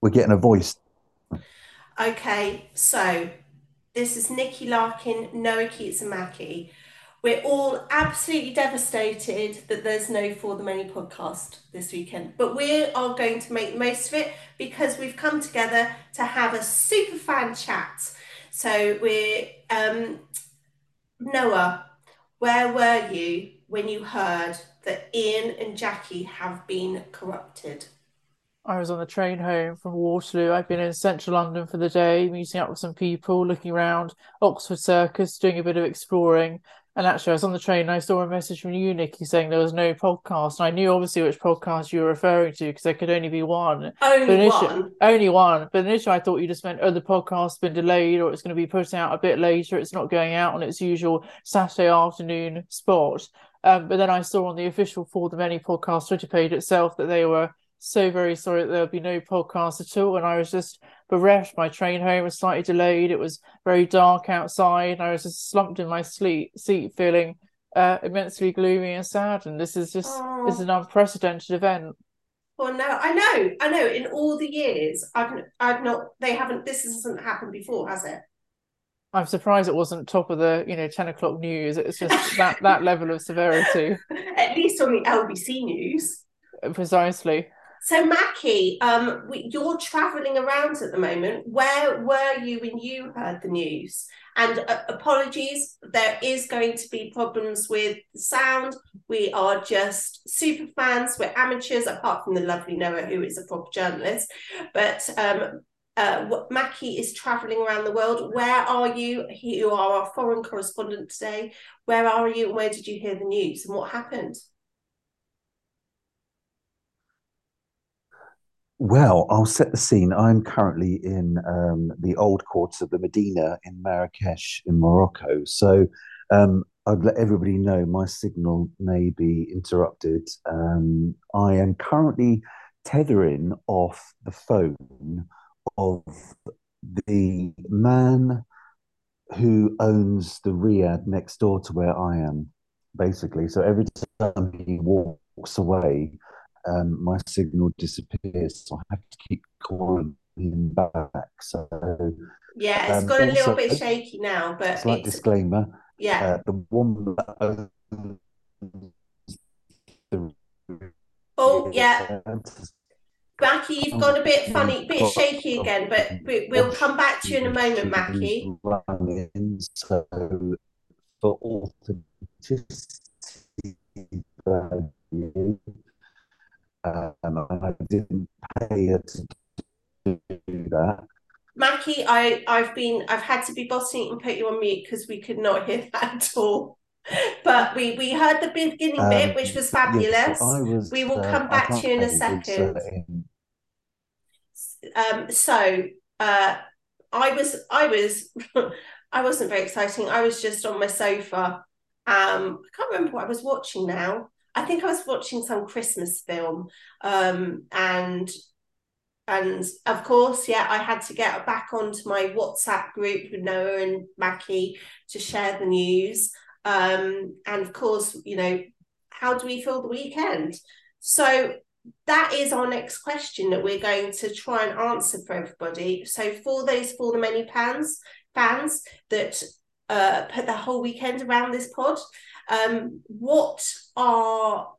We're getting a voice. Okay, so this is Nicky Larkin, Noah Keats, and Macky. We're all absolutely devastated that there's no For the Many podcast this weekend, but we are going to make the most of it because we've come together to have a super fan chat. So we're um, Noah. Where were you when you heard that Iain and Jacqui have been corrupted? I was on the train home from Waterloo. I've been in central London for the day, meeting up with some people, looking around Oxford Circus, doing a bit of exploring. And actually, I was on the train and I saw a message from you, Nicky, saying there was no podcast. And I knew obviously which podcast you were referring to because there could only be one. Only initially, one. Only one. But initially, I thought you just meant, oh, the podcast's been delayed or it's going to be put out a bit later. It's not going out on its usual Saturday afternoon spot. Um, but then I saw on the official For the Many podcast Twitter page itself that they were so very sorry that there'll be no podcast at all. And I was just bereft. My train home was slightly delayed. It was very dark outside. I was just slumped in my sleep, seat, feeling uh, immensely gloomy and sad. And this is just Oh. this is an unprecedented event. Well, no, I know, I know. In all the years, I've, I've not. They haven't. This hasn't happened before, has it? I'm surprised it wasn't top of the you know ten o'clock news. It's just that that level of severity, At least on the LBC news. precisely. So, Macky, um, you're travelling around at the moment. Where were you when you heard the news? And uh, apologies, there is going to be problems with sound. We are just super fans. We're amateurs, apart from the lovely Noah, who is a proper journalist. But um, uh, Macky is travelling around the world. Where are you? You are our foreign correspondent today. Where are you? And where did you hear the news? And what happened? Well, I'll set the scene. I'm currently in um, the old courts of the Medina in Marrakesh in Morocco. So um, I'd let everybody know my signal may be interrupted. Um, I am currently tethering off the phone of the man who owns the Riad next door to where I am, basically. So every time he walks away, um, my signal disappears, so I have to keep calling him back. So, Yeah, it's Um, got a little also- bit shaky now, but slight it's disclaimer: yeah. uh, the that the Oh, yeah. Macky, you've gone a bit funny, a bit shaky again, but we, we'll come back to you in a moment, Macky. So for authenticity value, um, and I didn't pay her to do that. Macky, I, I've been, I've had to be bossy and put you on mute because we could not hear that at all. But we, we heard the beginning bit, Um, which was fabulous. I was, We will uh, come back to you in a second. Um, so uh, I was, I was, I wasn't very exciting. I was just on my sofa. Um, I can't remember what I was watching now. I think I was watching some Christmas film. Um, and and of course, yeah, I had to get back onto my WhatsApp group with Noah and Macky to share the news. Um, and of course, you know, how do we feel the weekend? So that is our next question that we're going to try and answer for everybody. So for those for the many fans fans that uh, put the whole weekend around this pod, um, what are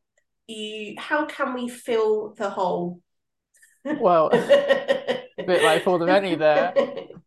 you? How can we fill the hole? Well, a bit like for the many there.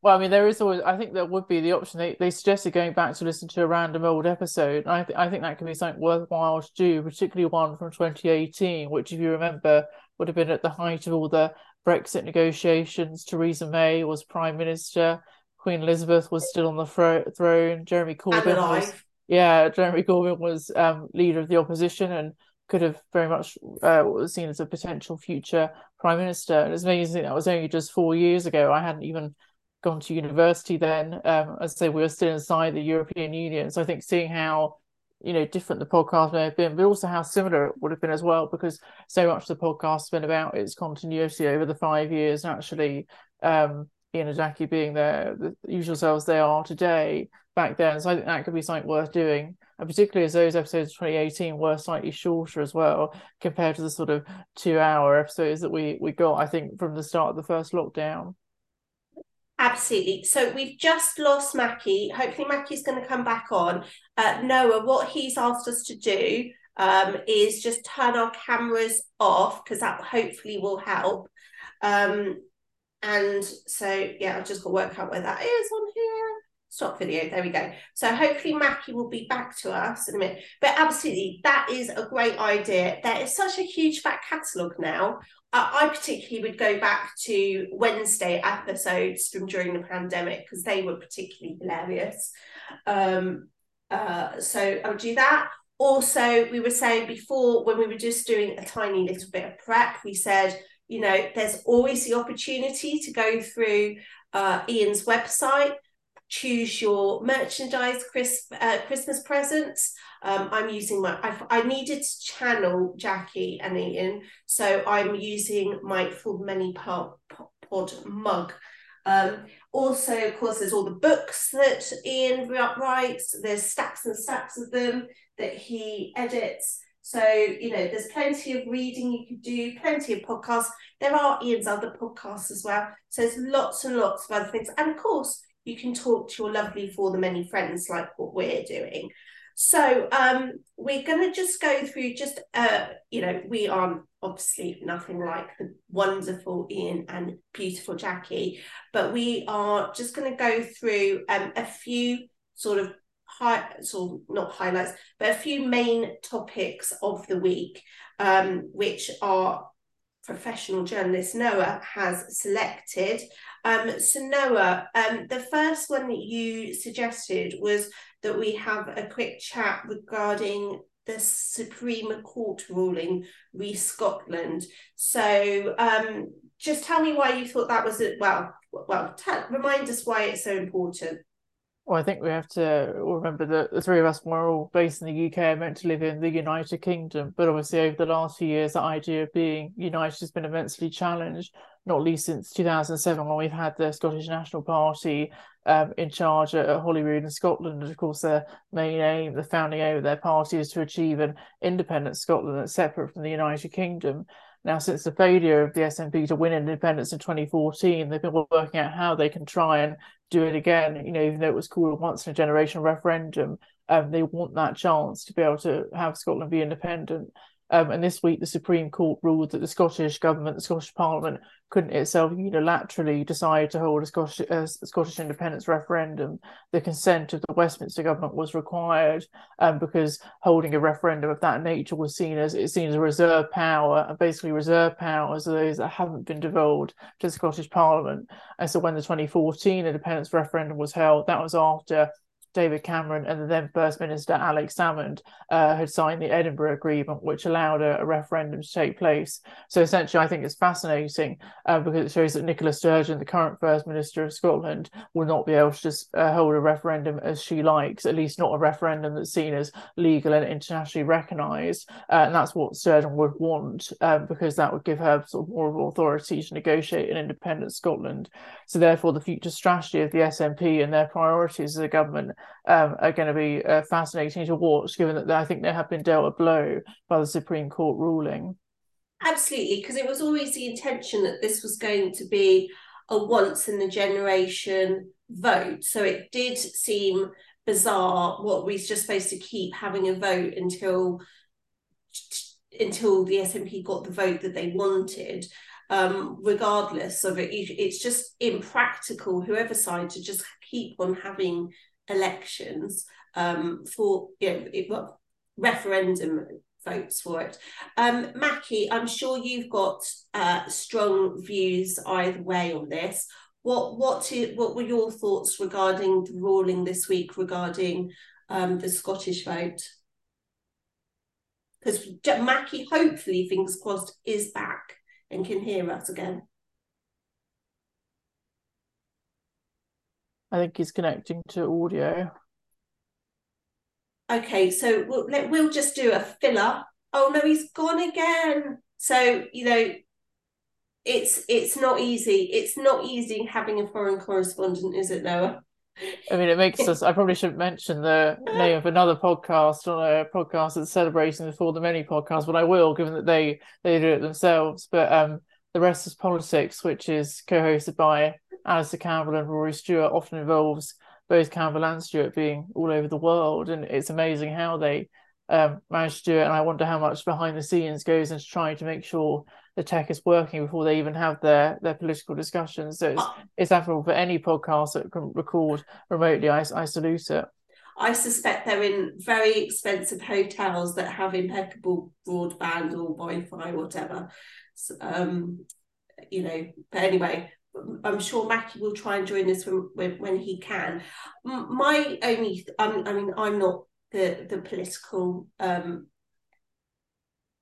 Well, I mean, there is always. I think there would be the option. They they suggested going back to listen to a random old episode. I th- I think that could be something worthwhile to do, particularly one from 2018, which, if you remember, would have been at the height of all the Brexit negotiations. Theresa May was prime minister. Queen Elizabeth was still on the thro- throne. Jeremy Corbyn was. Yeah, Jeremy Corbyn was um, leader of the opposition and could have very much uh, was seen as a potential future prime minister. And it's amazing that was only just four years ago. I hadn't even gone to university then. Um, as I say, we were still inside the European Union. So I think seeing how you know different the podcast may have been, but also how similar it would have been as well, because so much of the podcast has been about its continuity over the five years. And Actually, um, And Jacqui being there, the usual selves they are today back then. So I think that could be something worth doing, and particularly as those episodes of 2018 were slightly shorter as well compared to the sort of two-hour episodes that we we got. I think from the start of the first lockdown. Absolutely. So we've just lost Macky. Hopefully, Macky's going to come back on. Uh, Noah, what he's asked us to do um, is just turn our cameras off because that hopefully will help. Um, and so, yeah, I've just got to work out where that is on here. Stop video. There we go. So hopefully Macky will be back to us in a minute. But absolutely, that is a great idea. There is such a huge back catalogue now. Uh, I particularly would go back to Wednesday episodes from during the pandemic because they were particularly hilarious. Um, uh, so I would do that. Also, we were saying before when we were just doing a tiny little bit of prep, we said, you know, there's always the opportunity to go through uh, Iain's website choose your merchandise Chris, uh, Christmas presents. Um, I'm using my, I've, i needed to channel Jacqui and Iain, so I'm using my Full Many Pod, pod mug. Um, also, of course, there's all the books that Iain writes, there's stacks and stacks of them that he edits. So, you know, there's plenty of reading you can do, plenty of podcasts. There are Iain's other podcasts as well. So there's lots and lots of other things. And of course, you can talk to your lovely for the many friends like what we're doing. So um, we're going to just go through just, uh, you know, we are obviously nothing like the wonderful Iain and beautiful Jacqui, but we are just going to go through um, a few sort of high, sort of not highlights, but a few main topics of the week, um, which are professional journalist Noah has selected. Um, so Noah, um, the first one that you suggested was that we have a quick chat regarding the Supreme Court ruling re Scotland. So um, just tell me why you thought that was it. Well, well, tell, remind us why it's so important. Well, I think we have to remember that the three of us were all based in the UK, and meant to live in the United Kingdom. But obviously, over the last few years, the idea of being united has been immensely challenged, not least since 2007, when we've had the Scottish National Party um, in charge at, Holyrood in Scotland. And of course, their main aim, the founding aim of their party, is to achieve an independent Scotland that's separate from the United Kingdom. Now, since the failure of the SNP to win independence in 2014, they've been working out how they can try and do it again. You know, even though it was called a once in a generation referendum, um, they want that chance to be able to have Scotland be independent. Um, and this week, the Supreme Court ruled that the Scottish government, the Scottish Parliament, couldn't itself unilaterally decide to hold a Scottish, a Scottish independence referendum. The consent of the Westminster government was required um, because holding a referendum of that nature was seen as it seen as a reserve power, and basically reserve powers are those that haven't been devolved to the Scottish Parliament. And so, when the 2014 independence referendum was held, that was after David Cameron and the then First Minister Alex Salmond uh, had signed the Edinburgh Agreement, which allowed a, a, referendum to take place. So essentially, I think it's fascinating uh, because it shows that Nicola Sturgeon, the current First Minister of Scotland, will not be able to just uh, hold a referendum as she likes, at least not a referendum that's seen as legal and internationally recognised. Uh, and that's what Sturgeon would want um, because that would give her sort of more authority to negotiate an independent Scotland. So therefore, the future strategy of the SNP and their priorities as a government um, are going to be uh, fascinating to watch, given that I think they have been dealt a blow by the Supreme Court ruling. Absolutely, because it was always the intention that this was going to be a once in a generation vote. So it did seem bizarre what we're just supposed to keep having a vote until until the SNP got the vote that they wanted. Um, regardless of it, it's just impractical, whoever side, to just keep on having elections um, for you know, it, well, referendum votes for it. Um, Macky, I'm sure you've got uh, strong views either way on this. What what what were your thoughts regarding the ruling this week regarding um, the Scottish vote? Because Macky, hopefully, fingers crossed, is back and can hear us again. I think he's connecting to audio. okay, so we'll let we'll just do a filler. Oh no, he's gone again. So you know, it's it's not easy. It's not easy having a foreign correspondent, is it, Noah? I mean, it makes us. I probably shouldn't mention the name of another podcast on a podcast that's celebrating the For the Many podcast, but I will, given that they they do it themselves. But um, the rest is politics, which is co-hosted by Alastair Campbell and Rory Stewart, often involves both Campbell and Stewart being all over the world, and it's amazing how they um, manage to do it. And I wonder how much behind the scenes goes into trying to make sure the tech is working before they even have their their political discussions. So it's, uh, it's admirable for any podcast that can record remotely. I, I salute it. I suspect they're in very expensive hotels that have impeccable broadband or Wi-Fi, whatever. So, um, you know, but anyway, I'm sure Macky will try and join us when when, when he can. My only, um, I mean, I'm not the the political um,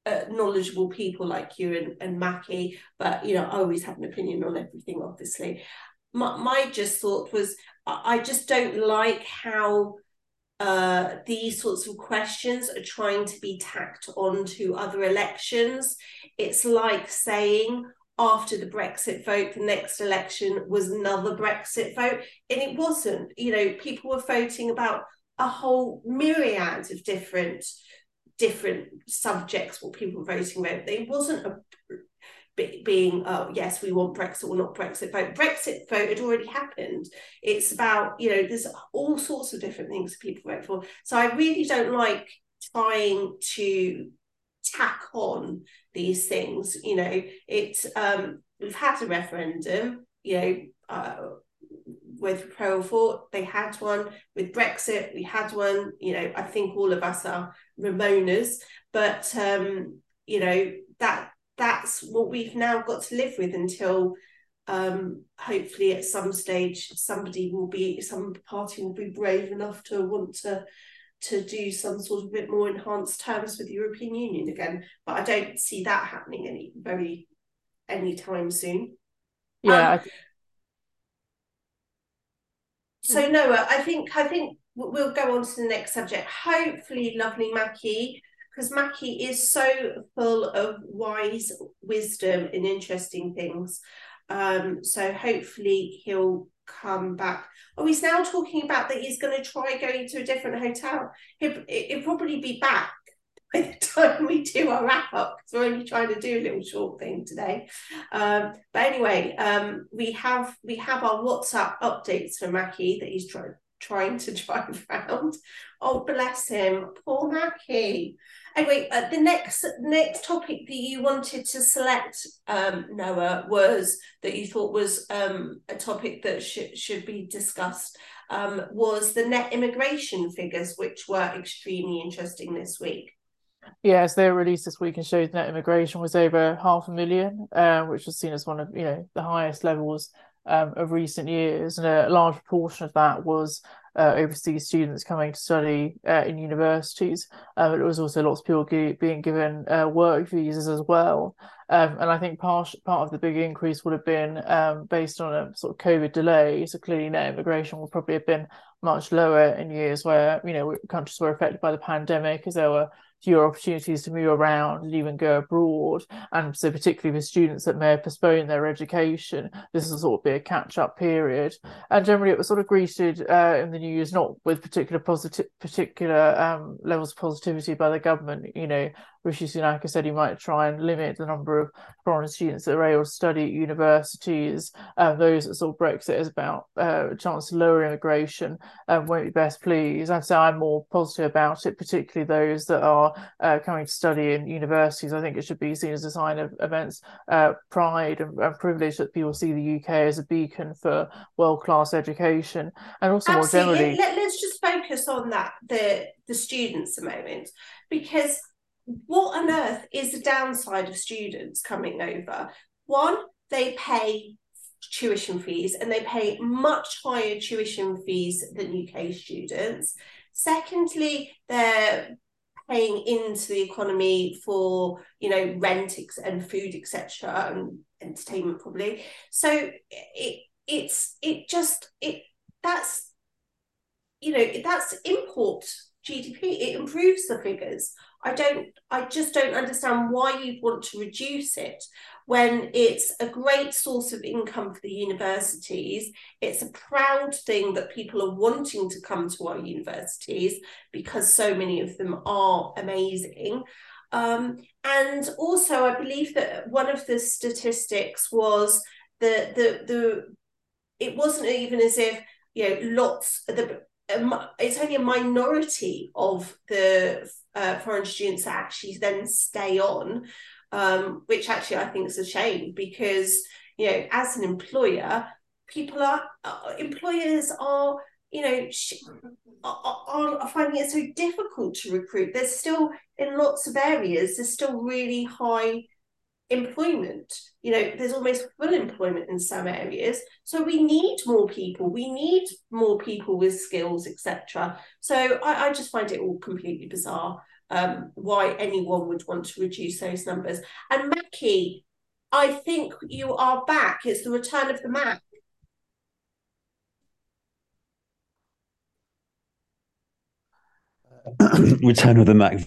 uh, knowledgeable people like you and, and Macky, but you know, I always have an opinion on everything, obviously. My, my just thought was I just don't like how uh, these sorts of questions are trying to be tacked onto other elections. It's like saying, after the Brexit vote, the next election was another Brexit vote. And it wasn't. You know, people were voting about a whole myriad of different different subjects what people were voting about. It wasn't a being oh yes we want brexit or not brexit vote brexit vote had already happened it's about you know there's all sorts of different things people vote for so i really don't like trying to tack on these things you know it um we've had a referendum you know uh, with pro or for they had one with brexit we had one you know i think all of us are remoaners but um you know that that's what we've now got to live with until um hopefully at some stage somebody will be some party will be brave enough to want to to do some sort of bit more enhanced terms with the European Union again. But I don't see that happening any very anytime soon. Yeah. Um, so Noah, I think I think we'll go on to the next subject. Hopefully, lovely Macky, because Macky is so full of wise wisdom and interesting things. Um, so hopefully he'll come back. Oh, he's now talking about that he's going to try going to a different hotel. He'll, he'll probably be back by the time we do our wrap up because we're only trying to do a little short thing today. Um, but anyway, um, we have we have our WhatsApp updates for Macky that he's trying trying to drive around. Oh, bless him, poor Macky. Anyway, uh, the next next topic that you wanted to select, um, Noah, was that you thought was um, a topic that should should be discussed. Um, was the net immigration figures, which were extremely interesting this week. Yes, they were released this week and showed net immigration was over half a million, uh, which was seen as one of you know the highest levels um, of recent years, and a large proportion of that was uh, overseas students coming to study uh, in universities. Um, it was also lots of people being given uh, work visas as well. Um, and I think part part of the big increase would have been um, based on a sort of COVID delay. So clearly, net immigration would probably have been much lower in years where you know countries were affected by the pandemic, as there were fewer opportunities to move around and even go abroad. And so, particularly for students that may have postponed their education, this will sort of be a catch up period. And generally, it was sort of greeted uh, in the news not with particular positive, particular um, levels of positivity by the government. You know, Rishi Sunak said he might try and limit the number of foreign students that are able to study at universities. Uh, those that saw Brexit as about uh, a chance to lower immigration um, won't be best pleased. I'd say I'm more positive about it, particularly those that are uh, coming to study in universities. I think it should be seen as a sign of immense uh, pride and, and, privilege that people see the UK as a beacon for world class education, and also Absolutely. more generally. Let, let's just focus on that the the students a moment because what on earth is the downside of students coming over? One, they pay tuition fees and they pay much higher tuition fees than UK students. Secondly, they're paying into the economy for you know rent and food etc and entertainment probably so it it's it just it that's you know that's import GDP. It improves the figures. I don't. I just don't understand why you'd want to reduce it when it's a great source of income for the universities. It's a proud thing that people are wanting to come to our universities because so many of them are amazing. Um, and also, I believe that one of the statistics was the the the it wasn't even as if you know lots of the it's only a minority of the uh, foreign students that actually then stay on um, which actually I think is a shame because you know as an employer, people are uh, employers are you know sh- are, are finding it so difficult to recruit. There's still in lots of areas there's still really high employment you know there's almost full employment in some areas so we need more people we need more people with skills etc so I, I just find it all completely bizarre um, why anyone would want to reduce those numbers. And Macky, I think you are back. It's the return of the Mac. return of the Mac.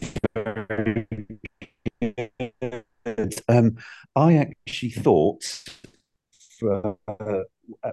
Um, I actually thought for, uh,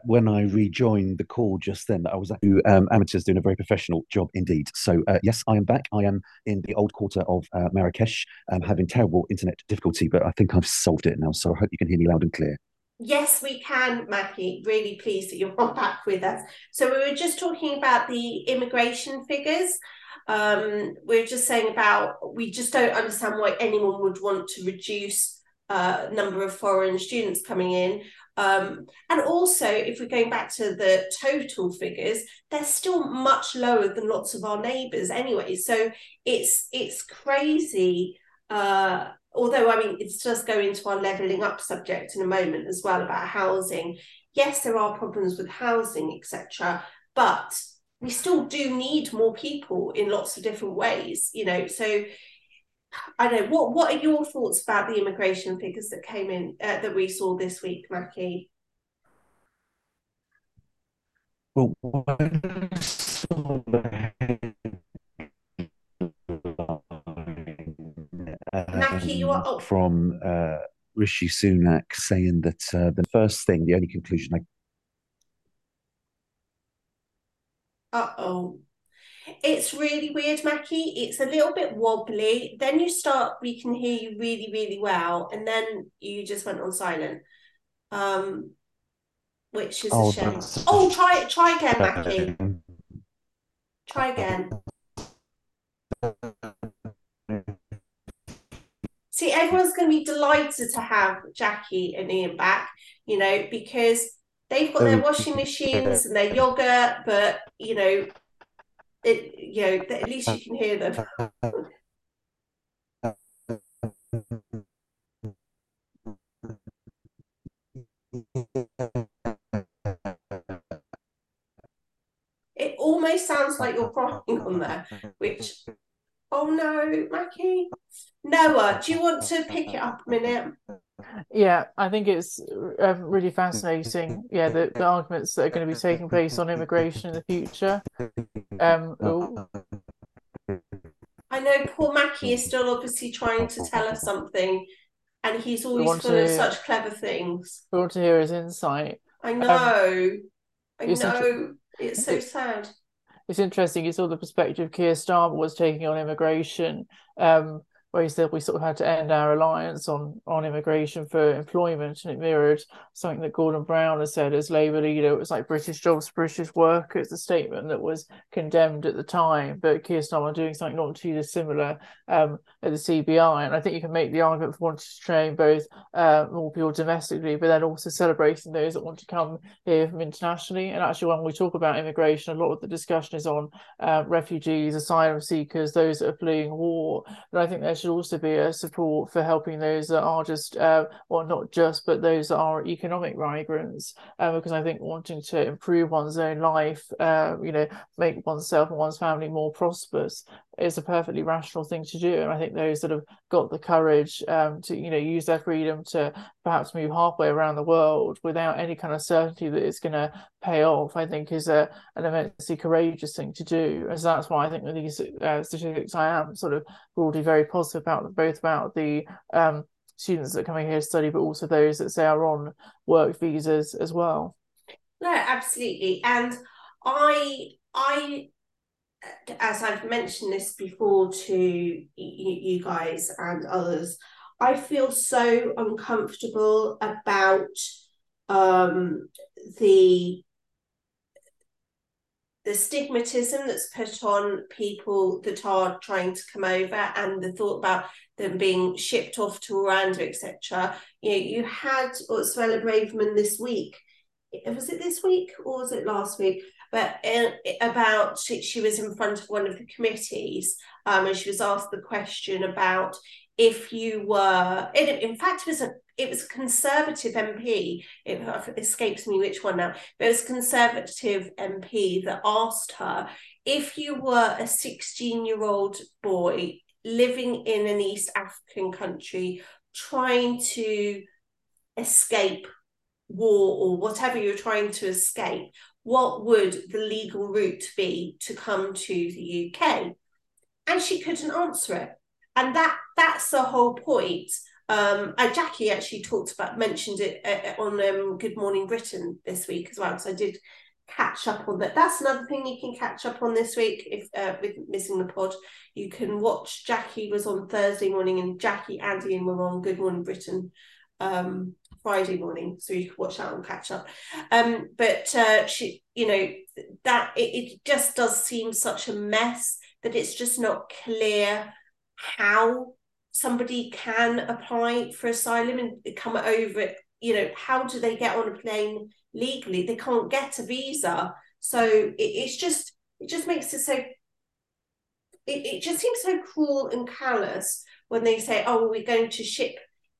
when I rejoined the call just then, that I was at um, amateurs doing a very professional job indeed. So uh, yes, I am back. I am in the old quarter of uh, Marrakesh, um, having terrible internet difficulty, but I think I've solved it now. So I hope you can hear me loud and clear. Yes, we can, Macky. Really pleased that you're back with us. So we were just talking about the immigration figures. Um, we are just saying about we just don't understand why anyone would want to reduce uh, number of foreign students coming in. Um, and also, if we're going back to the total figures, they're still much lower than lots of our neighbours anyway. So it's it's crazy. Uh, although I mean, it's just go into our levelling up subject in a moment as well about housing. Yes, there are problems with housing, etc. But we still do need more people in lots of different ways. You know, so I don't know what what are your thoughts about the immigration figures that came in uh, that we saw this week, Macky? Well, when I saw the Macky, you are oh. from uh, Rishi Sunak saying that uh, the first thing, the only conclusion I. Uh oh. It's really weird, Macky. It's a little bit wobbly. Then you start, we can hear you really, really well, and then you just went on silent. Um, which is oh, a shame. Oh, try it, try again, Macky. Try again. See, everyone's going to be delighted to have Jacqui and Iain back, you know, because they've got their washing machines and their yogurt, but you know, it, you know, at least you can hear them. It almost sounds like you're crying on there, which, oh no, Macky. Noah, do you want to pick it up a minute? Yeah, I think it's um, really fascinating. Yeah, the, the arguments that are going to be taking place on immigration in the future. Um, I know Paul Macky is still obviously trying to tell us something, and he's always full of such clever things. We want to hear his insight. I um, know. Um, I know. It's so sad. It's interesting. You saw the perspective Keir Starmer was taking on immigration. Um, where he said we sort of had to end our alliance on on immigration for employment, and it mirrored something that Gordon Brown has said as Labour leader. It was like British jobs, British workers, a statement that was condemned at the time. But Keir Starmer doing something not too dissimilar um, at the CBI, and I think you can make the argument for wanting to train both uh, more people domestically, but then also celebrating those that want to come here from internationally. And actually, when we talk about immigration, a lot of the discussion is on uh, refugees, asylum seekers, those that are fleeing war. But I think there's should also be a support for helping those that are just, uh, well, not just, but those that are economic migrants. Uh, because I think wanting to improve one's own life, uh, you know, make oneself and one's family more prosperous, is a perfectly rational thing to do. And I think those that have got the courage um, to, you know, use their freedom to perhaps move halfway around the world without any kind of certainty that it's going to pay off, I think is a an immensely courageous thing to do. So that's why I think with these uh, statistics, I am sort of broadly very positive about both about the um, students that are coming here to study, but also those that say are on work visas as well. No, absolutely. And I I as I've mentioned this before to you, you guys and others, I feel so uncomfortable about um, the the stigmatism that's put on people that are trying to come over and the thought about them being shipped off to Rwanda, etc. You know, you had Suella Braverman this week. Was it this week or was it last week? But about she, was in front of one of the committees um, and she was asked the question about if you were it, in fact it was a it was a conservative MP it escapes me which one now. But it was a conservative MP that asked her if you were a 16 year old boy living in an East African country trying to escape war or whatever you're trying to escape what would the legal route be to come to the UK? And she couldn't answer it. And that that's the whole point. Um, and Jacqui actually talked about, mentioned it uh, uh, on um, Good Morning Britain this week as well, because I did catch up on that. That's another thing you can catch up on this week if uh, with missing the pod. You can watch. Jacqui was on Thursday morning, and Jacqui, Andy, and were on Good Morning Britain um, Friday morning, so you can watch that and catch up. Um, but uh, she, you know, that it, it just does seem such a mess that it's just not clear how somebody can apply for asylum and come over. You know, how do they get on a plane legally? They can't get a visa, so it, it's just it just makes it so. It, it just seems so cruel and callous when they say, "Oh, we're going to ship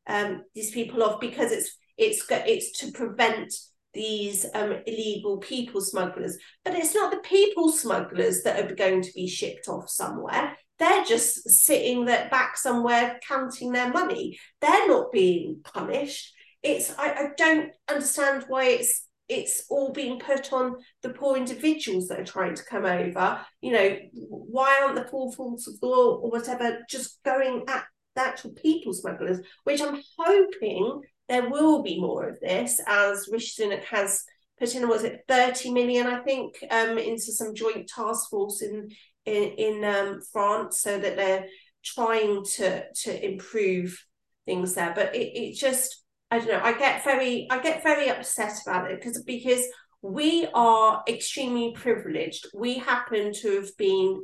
um, these people off because it's it's it's to prevent these um, illegal people smugglers. But it's not the people smugglers that are going to be shipped off somewhere. They're just sitting there back somewhere counting their money. They're not being punished. It's I, I don't understand why it's it's all being put on the poor individuals that are trying to come over. You know, why aren't the poor force of law or whatever just going at actual people smugglers, which I'm hoping there will be more of this as Rishi Sunak has put in, was it 30 million, I think, um, into some joint task force in in, in um, France so that they're trying to to improve things there. But it, it just, I don't know, I get very, I get very upset about it because because we are extremely privileged. We happen to have been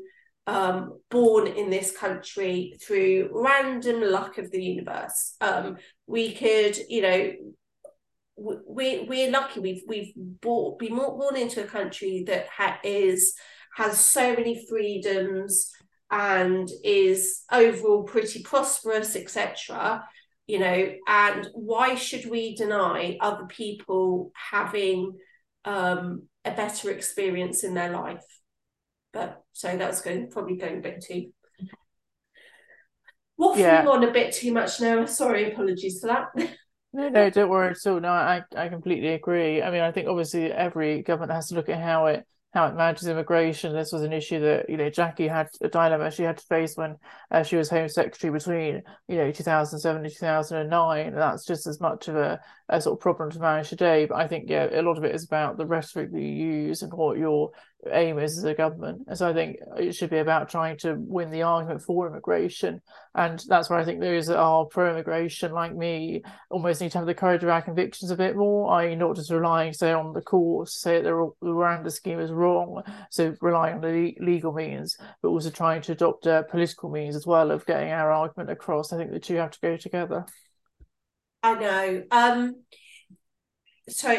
um, born in this country through random luck of the universe. Um, we could, you know, we we're lucky. We've we've bought, been born into a country that ha- is has so many freedoms and is overall pretty prosperous, etc. You know, and why should we deny other people having um, a better experience in their life? But so that's going probably going a bit too waffling yeah. on a bit too much now. Sorry, apologies for that. No, no, don't worry at all. No, I, I completely agree. I mean, I think obviously every government has to look at how it how it manages immigration. This was an issue that you know Jacqui had a dilemma she had to face when uh, she was Home Secretary between you know 2007 and 2009. And that's just as much of a, a sort of problem to manage today. But I think yeah, a lot of it is about the rhetoric that you use and what your aim is as a government. And so I think it should be about trying to win the argument for immigration. And that's where I think those that are pro immigration, like me, almost need to have the courage of our convictions a bit more, i.e., not just relying, say, on the courts, say that the Rwanda scheme is wrong, so relying on the legal means, but also trying to adopt a political means as well of getting our argument across. I think the two have to go together. I know. Um, so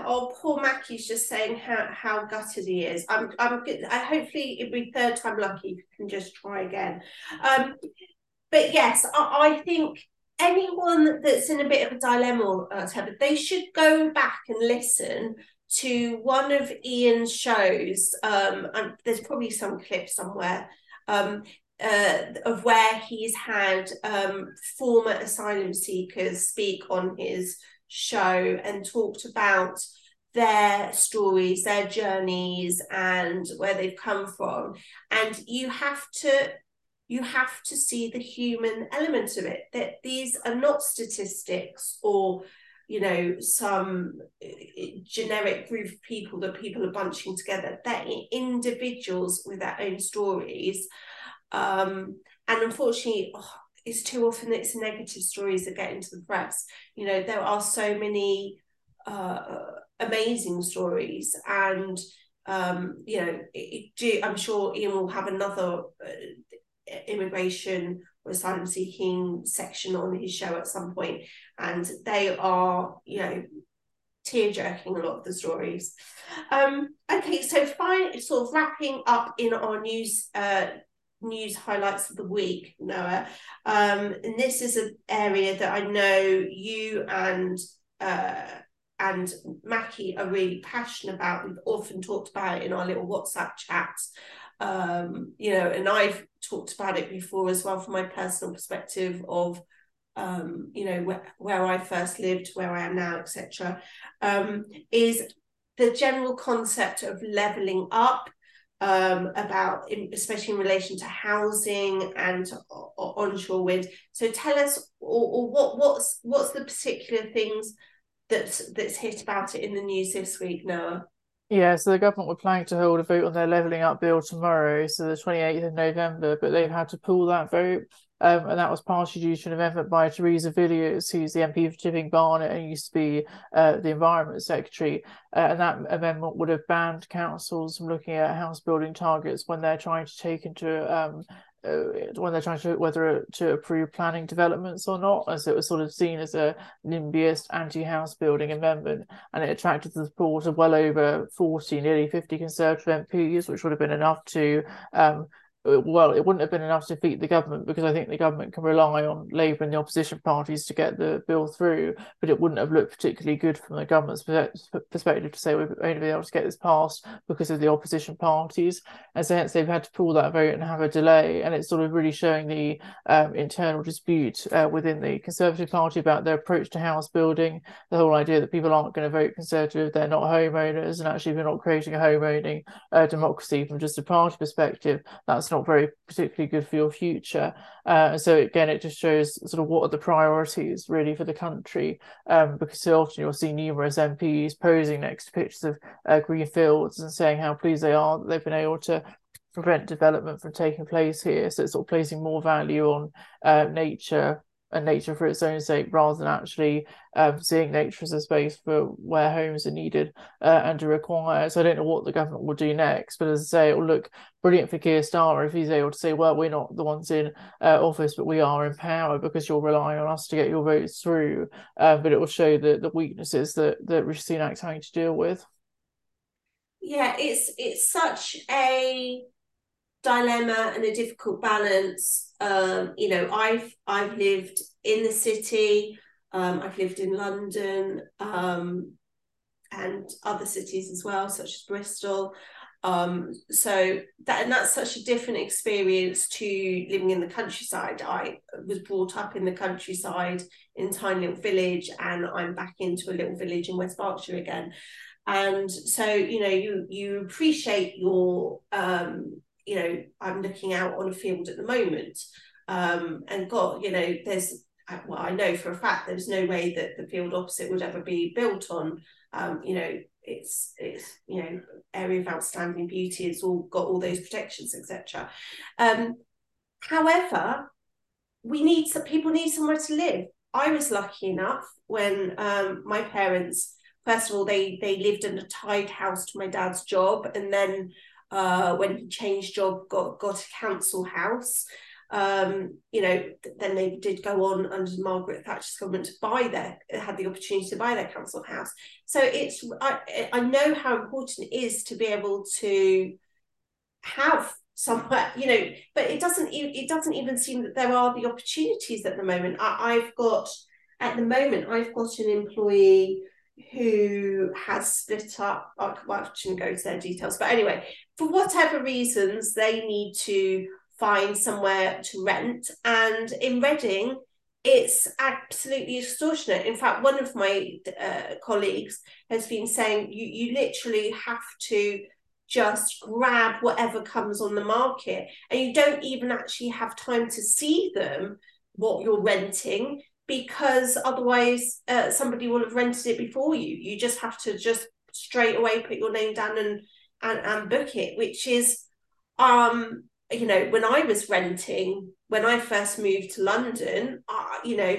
oh poor Macky's just saying how how gutted he is. I'm I'm good. I hopefully it'll be third time lucky you can just try again. Um, but yes, I, I think anyone that's in a bit of a dilemma or whatever, they should go back and listen to one of Iain's shows. Um, and there's probably some clip somewhere um, uh, of where he's had um, former asylum seekers speak on his show and talked about their stories, their journeys, and where they've come from. And you have to you have to see the human element of it. That these are not statistics or you know some uh, generic group of people that people are bunching together. They're individuals with their own stories. Um, and unfortunately, oh, it's too often that it's negative stories that get into the press. You know, there are so many uh, amazing stories and um, you know it, it, i'm sure iain will have another uh, immigration or asylum seeking section on his show at some point and they are you know tear jerking a lot of the stories um okay so fine sort of wrapping up in our news uh news highlights of the week noah um and this is an area that i know you and uh and Macky are really passionate about. We've often talked about it in our little WhatsApp chats. Um, you know, and I've talked about it before as well from my personal perspective of um, you know, where, where I first lived, where I am now, etc. Um, is the general concept of leveling up um, about, in, especially in relation to housing and onshore wind. So tell us, or, or what what's what's the particular things that's that's hit about it in the news this week, Noah? Yeah, so the government were planning to hold a vote on their levelling up bill tomorrow, so the 28th of November, but they've had to pull that vote. Um, and that was partially due to an amendment by Theresa Villiers, who's the MP for Chipping Barnet and used to be uh, the Environment Secretary. Uh, and that amendment would have banned councils from looking at house building targets when they're trying to take into um, uh, when they're trying to whether to approve planning developments or not, as it was sort of seen as a NIMBYist anti-house building amendment, and it attracted the support of well over 40, nearly 50 Conservative MPs, which would have been enough to um, well, it wouldn't have been enough to defeat the government because I think the government can rely on Labour and the opposition parties to get the bill through, but it wouldn't have looked particularly good from the government's perspective to say we've only been able to get this passed because of the opposition parties. And so hence they've had to pull that vote and have a delay. And it's sort of really showing the um, internal dispute uh, within the Conservative Party about their approach to house building, the whole idea that people aren't going to vote Conservative, if they're not homeowners, and actually we're not creating a home owning uh, democracy from just a party perspective. That's not very particularly good for your future. Uh, so again, it just shows sort of what are the priorities really for the country, um, because so often you'll see numerous MPs posing next to pictures of uh, green fields and saying how pleased they are that they've been able to prevent development from taking place here. So it's sort of placing more value on uh, nature and nature for its own sake rather than actually um, seeing nature as a space for where homes are needed uh, and are required. So I don't know what the government will do next, but as I say, it will look brilliant for Keir Starmer if he's able to say, well, we're not the ones in uh, office, but we are in power because you're relying on us to get your votes through. Uh, but it will show the, the weaknesses that, that Rishi Sunak's having to deal with. Yeah, it's it's such a dilemma and a difficult balance. Um, you know, I've I've lived in the city. Um, I've lived in London um, and other cities as well, such as Bristol. Um, so that and that's such a different experience to living in the countryside. I was brought up in the countryside in a tiny little village, and I'm back into a little village in West Berkshire again. And so, you know, you you appreciate your um, you know, I'm looking out on a field at the moment. Um, and God, you know, there's, well, I know for a fact there's no way that the field opposite would ever be built on. Um, you know, it's it's you know area of outstanding beauty. It's all got all those protections, etc. Um, however, we need some people need somewhere to live. I was lucky enough when um, my parents, first of all, they they lived in a tied house to my dad's job, and then uh, when he changed job, got got a council house. Um, you know, then they did go on under Margaret Thatcher's government to buy their had the opportunity to buy their council house. So it's I I know how important it is to be able to have somewhere you know but it doesn't it doesn't even seem that there are the opportunities at the moment I, i've got at the moment i've got an employee who has split up. I shouldn't go to their details, but anyway, for whatever reasons, they need to find somewhere to rent. And in Reading, it's absolutely extortionate. In fact, one of my uh, colleagues has been saying you you literally have to just grab whatever comes on the market, and you don't even actually have time to see them what you're renting because otherwise uh, somebody will have rented it before you. You just have to just straight away put your name down and and, and book it, which is um you know when I was renting when I first moved to London, uh, you know,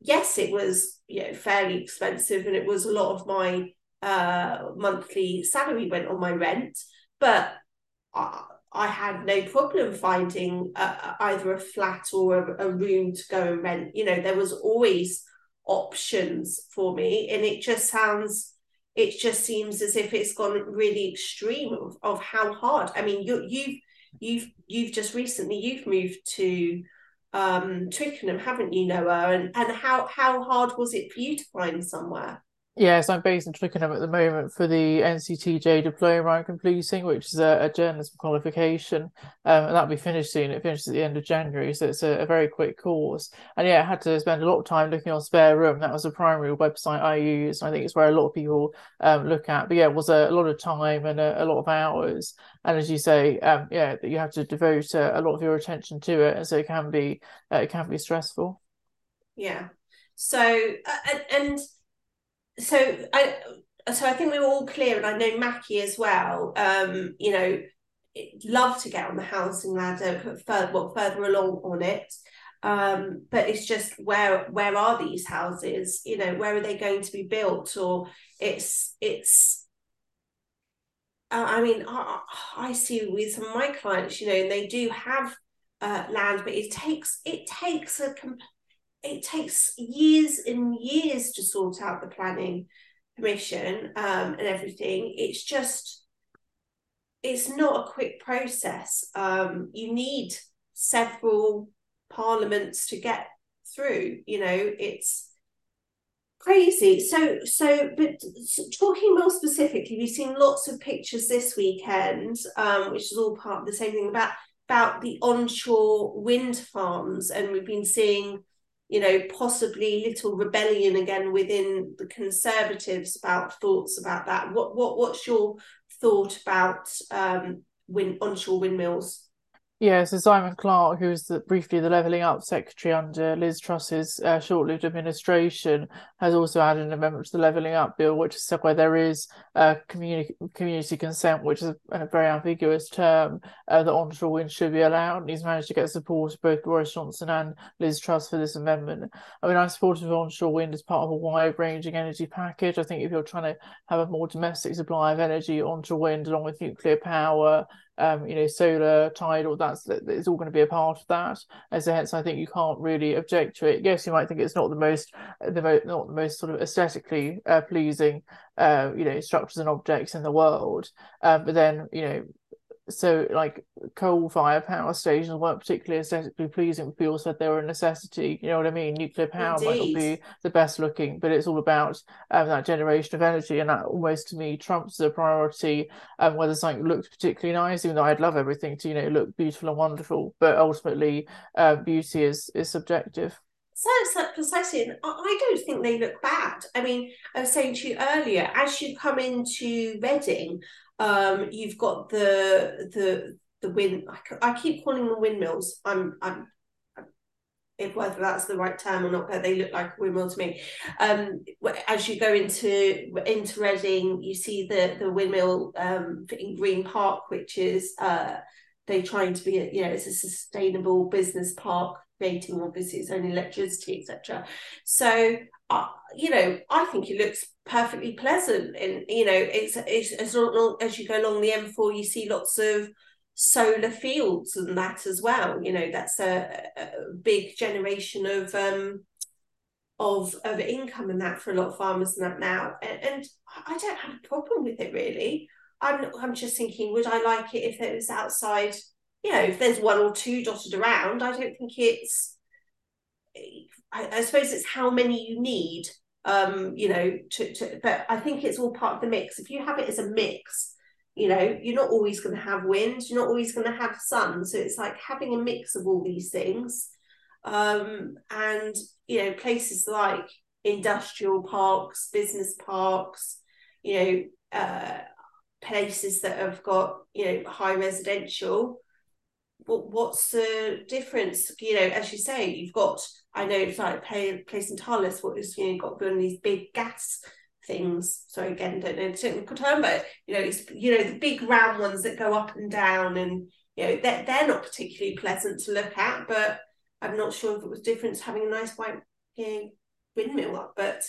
yes, it was you know fairly expensive, and it was a lot of my uh, monthly salary went on my rent, but I, I had no problem finding either a flat or a, a room to go and rent. You know, there was always options for me, and it just sounds it just seems as if it's gone really extreme of, of how hard. I mean, you you've you've you've just recently you've moved to um Twickenham, haven't you, Noah? And and how how hard was it for you to find somewhere? Yes, I'm based in Twickenham at the moment for the NCTJ diploma I'm completing, which is a, a journalism qualification, um, and that'll be finished soon. It finishes at the end of January, so it's a, a, very quick course. And yeah, I had to spend a lot of time looking on Spare Room. That was a primary website I used. I think it's where a lot of people um, look at. But yeah, it was a, a lot of time and a, lot of hours. And as you say, um, yeah, you have to devote a, a, lot of your attention to it, and so it can be uh, it can be stressful. Yeah. So uh, and. So I so I think we were all clear, and I know Macky as well. Um, you know, love to get on the housing ladder, further well, further along on it. Um, but it's just where where are these houses? You know, where are they going to be built? Or it's it's. Uh, I mean, I, I see with some of my clients, you know, and they do have uh, land, but it takes it takes a it takes years and years to sort out the planning permission um, and everything. It's just, it's not a quick process. Um, you need several parliaments to get through. You know, it's crazy. So, so, but talking more specifically, we've seen lots of pictures this weekend, um, which is all part of the same thing about about the onshore wind farms, and we've been seeing you know, possibly little rebellion again within the Conservatives about thoughts about that. What what what's your thought about um, wind onshore windmills? Yeah, so Simon Clarke, who was the, briefly the Levelling Up Secretary under Liz Truss's uh, short-lived administration, has also added an amendment to the Levelling Up Bill, which is where there is uh, community community consent, which is a, a very ambiguous term, uh, that onshore wind should be allowed. And he's managed to get support of both Boris Johnson and Liz Truss for this amendment. I mean, I'm supportive of onshore wind as part of a wide-ranging energy package. I think if you're trying to have a more domestic supply of energy, onshore wind along with nuclear power um, you know, solar, tidal, that's it's all going to be a part of that. And so hence I think you can't really object to it. Yes, you might think it's not the most the most not the most sort of aesthetically uh, pleasing uh, you know, structures and objects in the world. Um, but then, you know, so like coal fire power stations weren't particularly aesthetically pleasing people said they were a necessity you know what i mean nuclear power Indeed. might not be the best looking but it's all about um, that generation of energy and that almost to me trumps the priority um, whether something looks particularly nice even though i'd love everything to you know look beautiful and wonderful but ultimately uh, beauty is is subjective so, so precisely, I don't think they look bad. I mean, I was saying to you earlier, as you come into Reading, um, you've got the the the wind. I, I keep calling them windmills. I'm I'm if whether that's the right term or not, but they look like a windmill to me. Um, as you go into into Reading, you see the the windmill um, in Green Park, which is uh, they trying to be, you know, it's a sustainable business park, creating obviously its own electricity, etc. So, uh, you know, I think it looks perfectly pleasant. And you know, it's, it's as long as you go along the M4, you see lots of solar fields and that as well. You know, that's a, a big generation of um of of income and that for a lot of farmers and that now. And, and I don't have a problem with it really. I'm I'm just thinking, would I like it if it was outside? You know, if there's one or two dotted around, I don't think it's. I, I suppose it's how many you need um, you know, to, to, but I think it's all part of the mix. If you have it as a mix, you know you're not always going to have wind you're not always going to have sun so it's like having a mix of all these things um, and you know places like industrial parks business parks you know uh, places that have got you know high residential what, what's the difference you know as you say you've got i know it's like play, place in Thales what is you know got of these big gas things. So again, don't know the technical term, but you know, it's you know the big round ones that go up and down, and you know they're they're not particularly pleasant to look at. But I'm not sure if it was different having a nice white you know, windmill up. But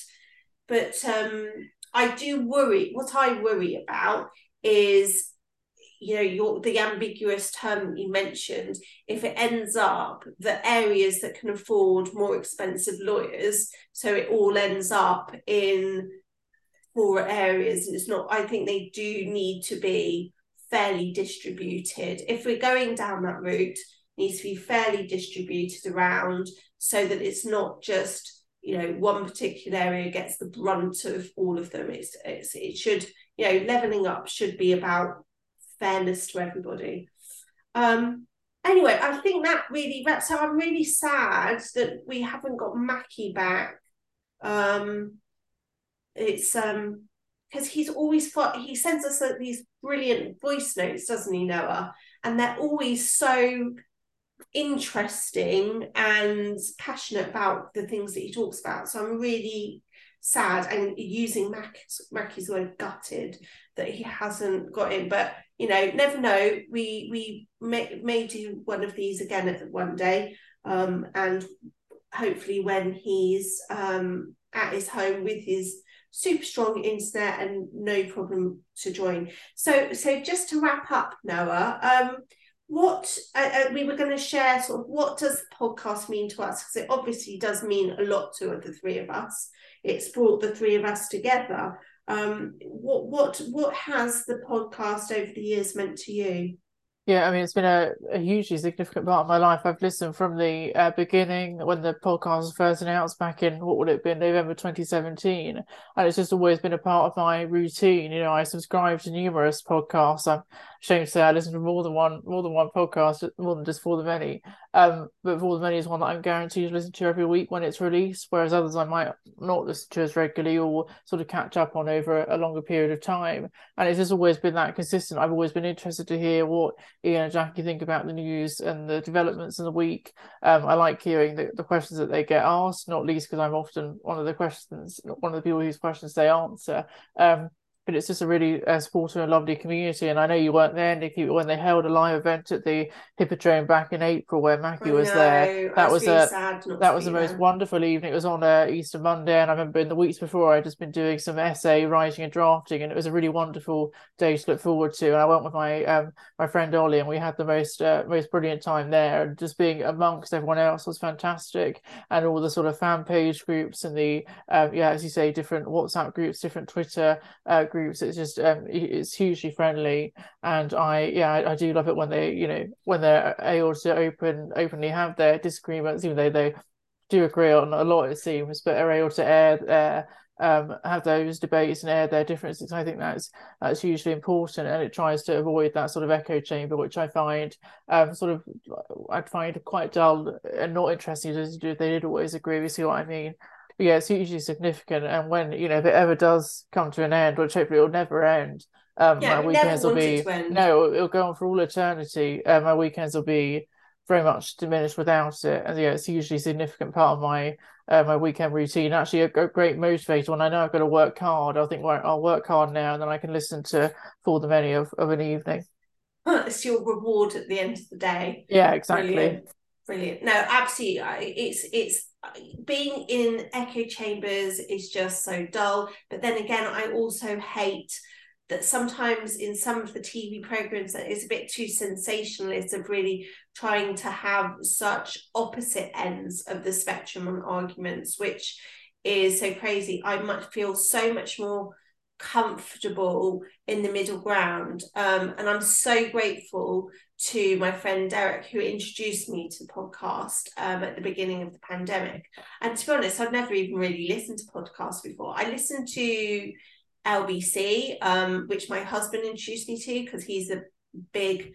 but um, I do worry. What I worry about is you know your the ambiguous term you mentioned if it ends up that areas that can afford more expensive lawyers so it all ends up in poorer areas and it's not i think they do need to be fairly distributed. If we're going down that route needs to be fairly distributed around so that it's not just you know one particular area gets the brunt of all of them. It's, it's it should you know leveling up should be about fairness to everybody um anyway i think that really wraps so i'm really sad that we haven't got Macky back um it's um because he's always he sends us these brilliant voice notes, doesn't he, Noah? And they're always so interesting and passionate about the things that he talks about. So I'm really sad and using Mac Macky's word gutted that he hasn't got in. But you know, never know. We we may, may do one of these again at one day. Um, and hopefully when he's um at his home with his super strong internet and no problem to join. So, so just to wrap up, Noah, um, what uh, uh, we were going to share sort of what does the podcast mean to us because it obviously does mean a lot to the three of us it's brought the three of us together um what what what has the podcast over the years meant to you yeah, I mean, it's been a, a hugely significant part of my life. I've listened from the uh, beginning when the podcast was first announced back in, what would it been, November 2017. And it's just always been a part of my routine. You know, I subscribe to numerous podcasts. I'm ashamed to say I listen to more than one, more than one podcast, more than just For the Many. Um, but For the Many is one that I'm guaranteed to listen to every week when it's released, whereas others I might not listen to as regularly or sort of catch up on over a longer period of time. And it's just always been that consistent. I've always been interested to hear what Iain and Jacqui think about the news and the developments in the week. Um, I like hearing the, the questions that they get asked, not least because I'm often one of the questions, one of the people whose questions they answer. Um, but it's just a really uh, supportive and lovely community. And I know you weren't there, Nicky, when they held a live event at the Hippodrome back in April, where Macky was there. That was, really a that was the most wonderful evening. It was on uh, Easter Monday, and I remember in the weeks before I'd just been doing some essay writing and drafting, and it was a really wonderful day to look forward to. And I went with my um, my friend Ollie, and we had the most uh, most brilliant time there. And just being amongst everyone else was fantastic, and all the sort of fan page groups and the um, yeah, as you say, different WhatsApp groups, different Twitter uh, groups. It's just um, it's hugely friendly, and I yeah I, I, do love it when they you know when they're able to open openly have their disagreements, even though they do agree on a lot it seems, but are able to air their um, have those debates and air their differences. I think that's that's hugely important, and it tries to avoid that sort of echo chamber, which I find um, sort of I'd find quite dull and not interesting to do they did always agree. You see what I mean? Yeah, it's hugely significant. And when you know if it ever does come to an end, which hopefully it'll never end, um, yeah, my weekends will be no, it'll go on for all eternity. Uh, my weekends will be very much diminished without it. And yeah, it's a hugely significant part of my uh, my weekend routine. Actually, a great motivator. When I know I've got to work hard, I'll think, right, I'll work hard now, and then I can listen to For the Many of, of an evening. It's your reward at the end of the day. Yeah, exactly. Brilliant. Brilliant. No, absolutely. It's it's being in echo chambers is just so dull. But then again, I also hate that sometimes in some of the TV programs that is a bit too sensationalist of really trying to have such opposite ends of the spectrum on arguments, which is so crazy. I much feel so much more comfortable in the middle ground. Um, and I'm so grateful to my friend Derek, who introduced me to the podcast um, at the beginning of the pandemic. And to be honest, I'd never even really listened to podcasts before. I listened to LBC, um, which my husband introduced me to because he's a big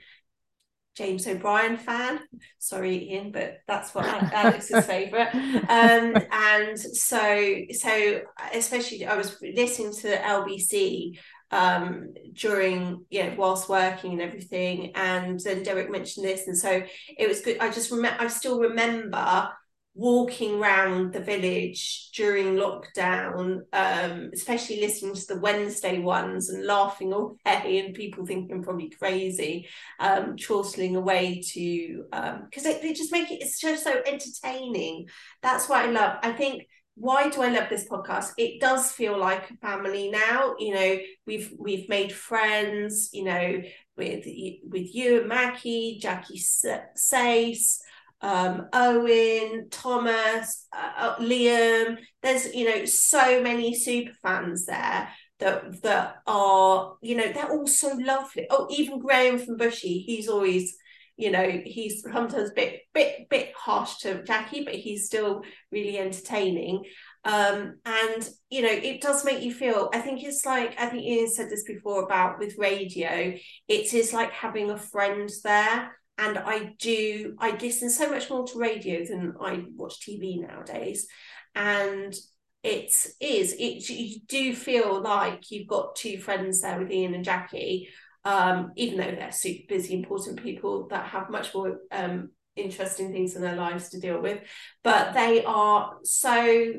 James O'Brien fan. Sorry, Iain, but that's what Alex's favourite. Um, and so, so especially, I was listening to LBC um during yeah whilst working and everything and then Derek mentioned this and so it was good I just remember I still remember walking around the village during lockdown, um, especially listening to the Wednesday ones and laughing away and people thinking I'm probably crazy, um, chortling away to because um, they, they just make it it's just so entertaining. That's what I love. I think why do I love this podcast? It does feel like a family now. You know, we've we've made friends. You know, with with you and Macky, Jackie Sace, um, Owen, Thomas, uh, uh, Liam. There's you know so many super fans there that that are you know they're all so lovely. Oh, even Graham from Bushy, he's always you know he's sometimes a bit bit bit harsh to Jacqui, but he's still really entertaining. Um, and you know it does make you feel i think it's like i think Iain said this before about with radio it is like having a friend there and I do I listen so much more to radio than I watch TV nowadays, and it is it you do feel like you've got two friends there with Iain and Jacqui, um, even though they're super busy, important people that have much more um, interesting things in their lives to deal with, but they are so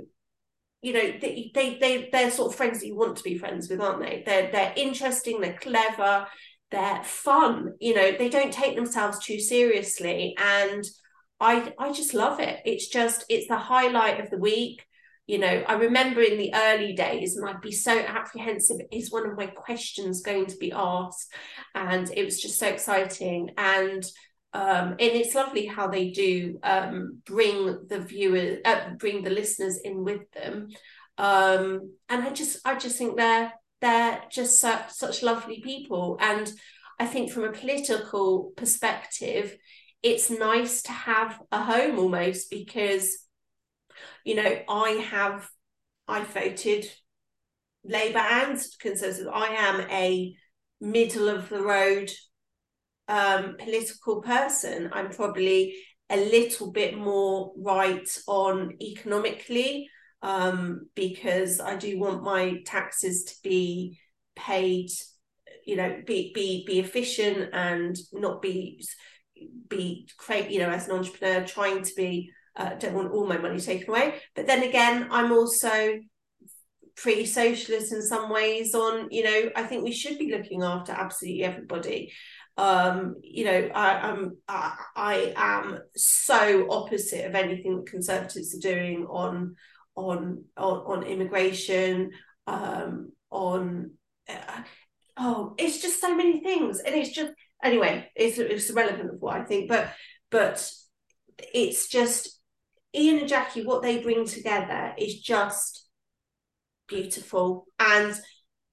you know they, they they they're sort of friends that you want to be friends with aren't they? They're they're interesting they're clever they're fun you know they don't take themselves too seriously. And i i just love it. It's just it's the highlight of the week. You know i remember in the early days and i'd be so apprehensive is one of my questions going to be asked? And it was just so exciting. And um, and it's lovely how they do um, bring the viewers uh, bring the listeners in with them. Um, and i just i just think they're they're just such, such lovely people. And I think from a political perspective, it's nice to have a home almost because, you know, I have, I voted Labour and Conservative. I am a middle of the road um, political person. I'm probably a little bit more right on economically um, because I do want my taxes to be paid, you know, be be be efficient and not be be create, you know, as an entrepreneur trying to be. Uh, don't want all my money taken away, but then again, I'm also pretty socialist in some ways. On you know, I think we should be looking after absolutely everybody um you know i am I, I am so opposite of anything that conservatives are doing on on on, on immigration, um, on uh, oh, it's just so many things, and it's just anyway, it's it's irrelevant of what I think, but but it's just Iain and Jacqui, what they bring together is just beautiful. And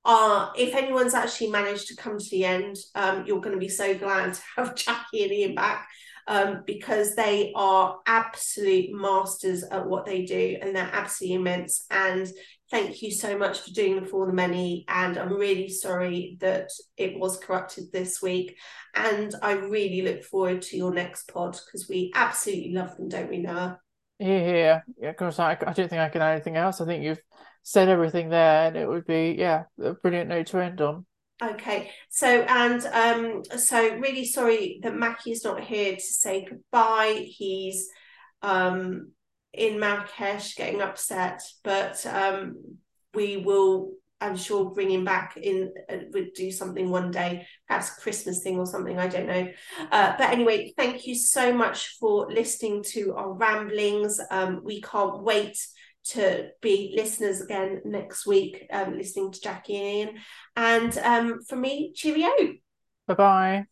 uh, if anyone's actually managed to come to the end, um, you're going to be so glad to have Jacqui and Iain back um, because they are absolute masters at what they do and they're absolutely immense. And thank you so much for doing the For the Many. And I'm really sorry that it was corrupted this week. And I really look forward to your next pod because we absolutely love them, don't we, Noah? Yeah, yeah, of course. I, I don't think I can add anything else. I think you've said everything there, and it would be yeah, a brilliant note to end on. Okay, so and um, so really sorry that Macky is not here to say goodbye. He's um in Marrakesh getting upset, but um, we will, I'm sure, bring him back in. Uh, we'll do something one day, perhaps Christmas thing or something. I don't know. Uh, but anyway, thank you so much for listening to our ramblings. Um, we can't wait to be listeners again next week, um, listening to Jacqui and Iain. And um, for me, cheerio. Bye bye.